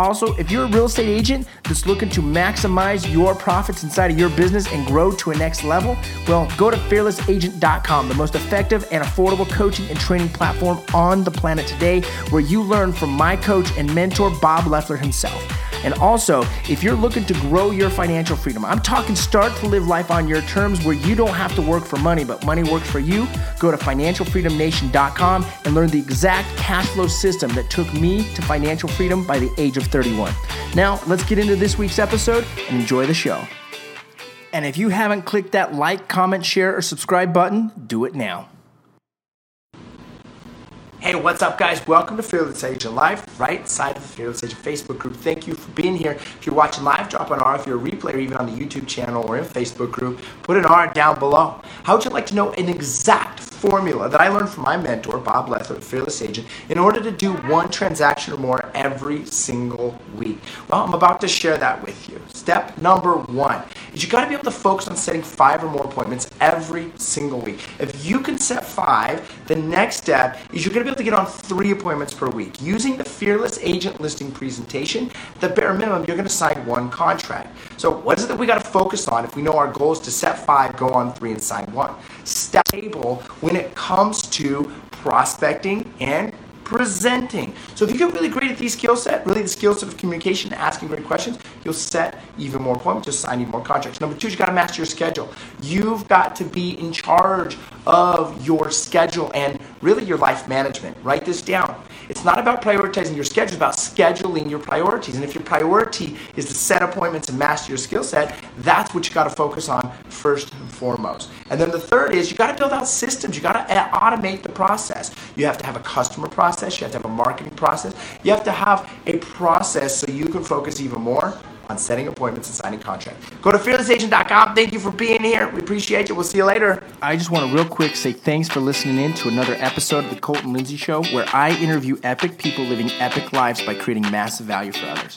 Also, if you're a real estate agent that's looking to maximize your profits inside of your business and grow to a next level, well, go to fearlessagent.com, the most effective and affordable coaching and training platform on the planet today, where you learn from my coach and mentor, Bob Leffler himself. And also, if you're looking to grow your financial freedom, I'm talking start to live life on your terms where you don't have to work for money, but money works for you. Go to financialfreedomnation.com and learn the exact cash flow system that took me to financial freedom by the age of 31. Now, let's get into this week's episode and enjoy the show. And if you haven't clicked that like, comment, share, or subscribe button, do it now. Hey, what's up, guys? Welcome to Fearless Agent Live, right side of the Fearless Agent Facebook group. Thank you for being here. If you're watching live, drop an R. If you're a replay or even on the YouTube channel or in Facebook group, put an R down below. How would you like to know an exact formula that I learned from my mentor, Bob Leffler, Fearless Agent, in order to do one transaction or more every single week? Well, I'm about to share that with you. Step number one is you got to be able to focus on setting five or more appointments every single week. If you can set five, the next step is you're going to be able to get on three appointments per week. Using the Fearless Agent listing presentation, the bare minimum, you're going to sign one contract. So, what is it that we got to focus on if we know our goal is to set five, go on three, and sign one? Stable when it comes to prospecting and presenting. So if you get really great at these skill set, really the skill set of communication, asking great questions, you'll set even more appointments, you'll sign even more contracts. Number two is you got to master your schedule. You've got to be in charge of your schedule and really your life management. Write this down. It's not about prioritizing your schedule, it's about scheduling your priorities. And if your priority is to set appointments and master your skill set, that's what you got to focus on first and foremost. And then the third is you got to build out systems. You got to automate the process. You have to have a customer process, you have to have a marketing process, you have to have a process so you can focus even more on setting appointments and signing contracts. Go to fearlessagent.com. Thank you for being here. We appreciate you. We'll see you later. I just want to real quick say thanks for listening in to another episode of the Colton Lindsay Show, where I interview epic people living epic lives by creating massive value for others.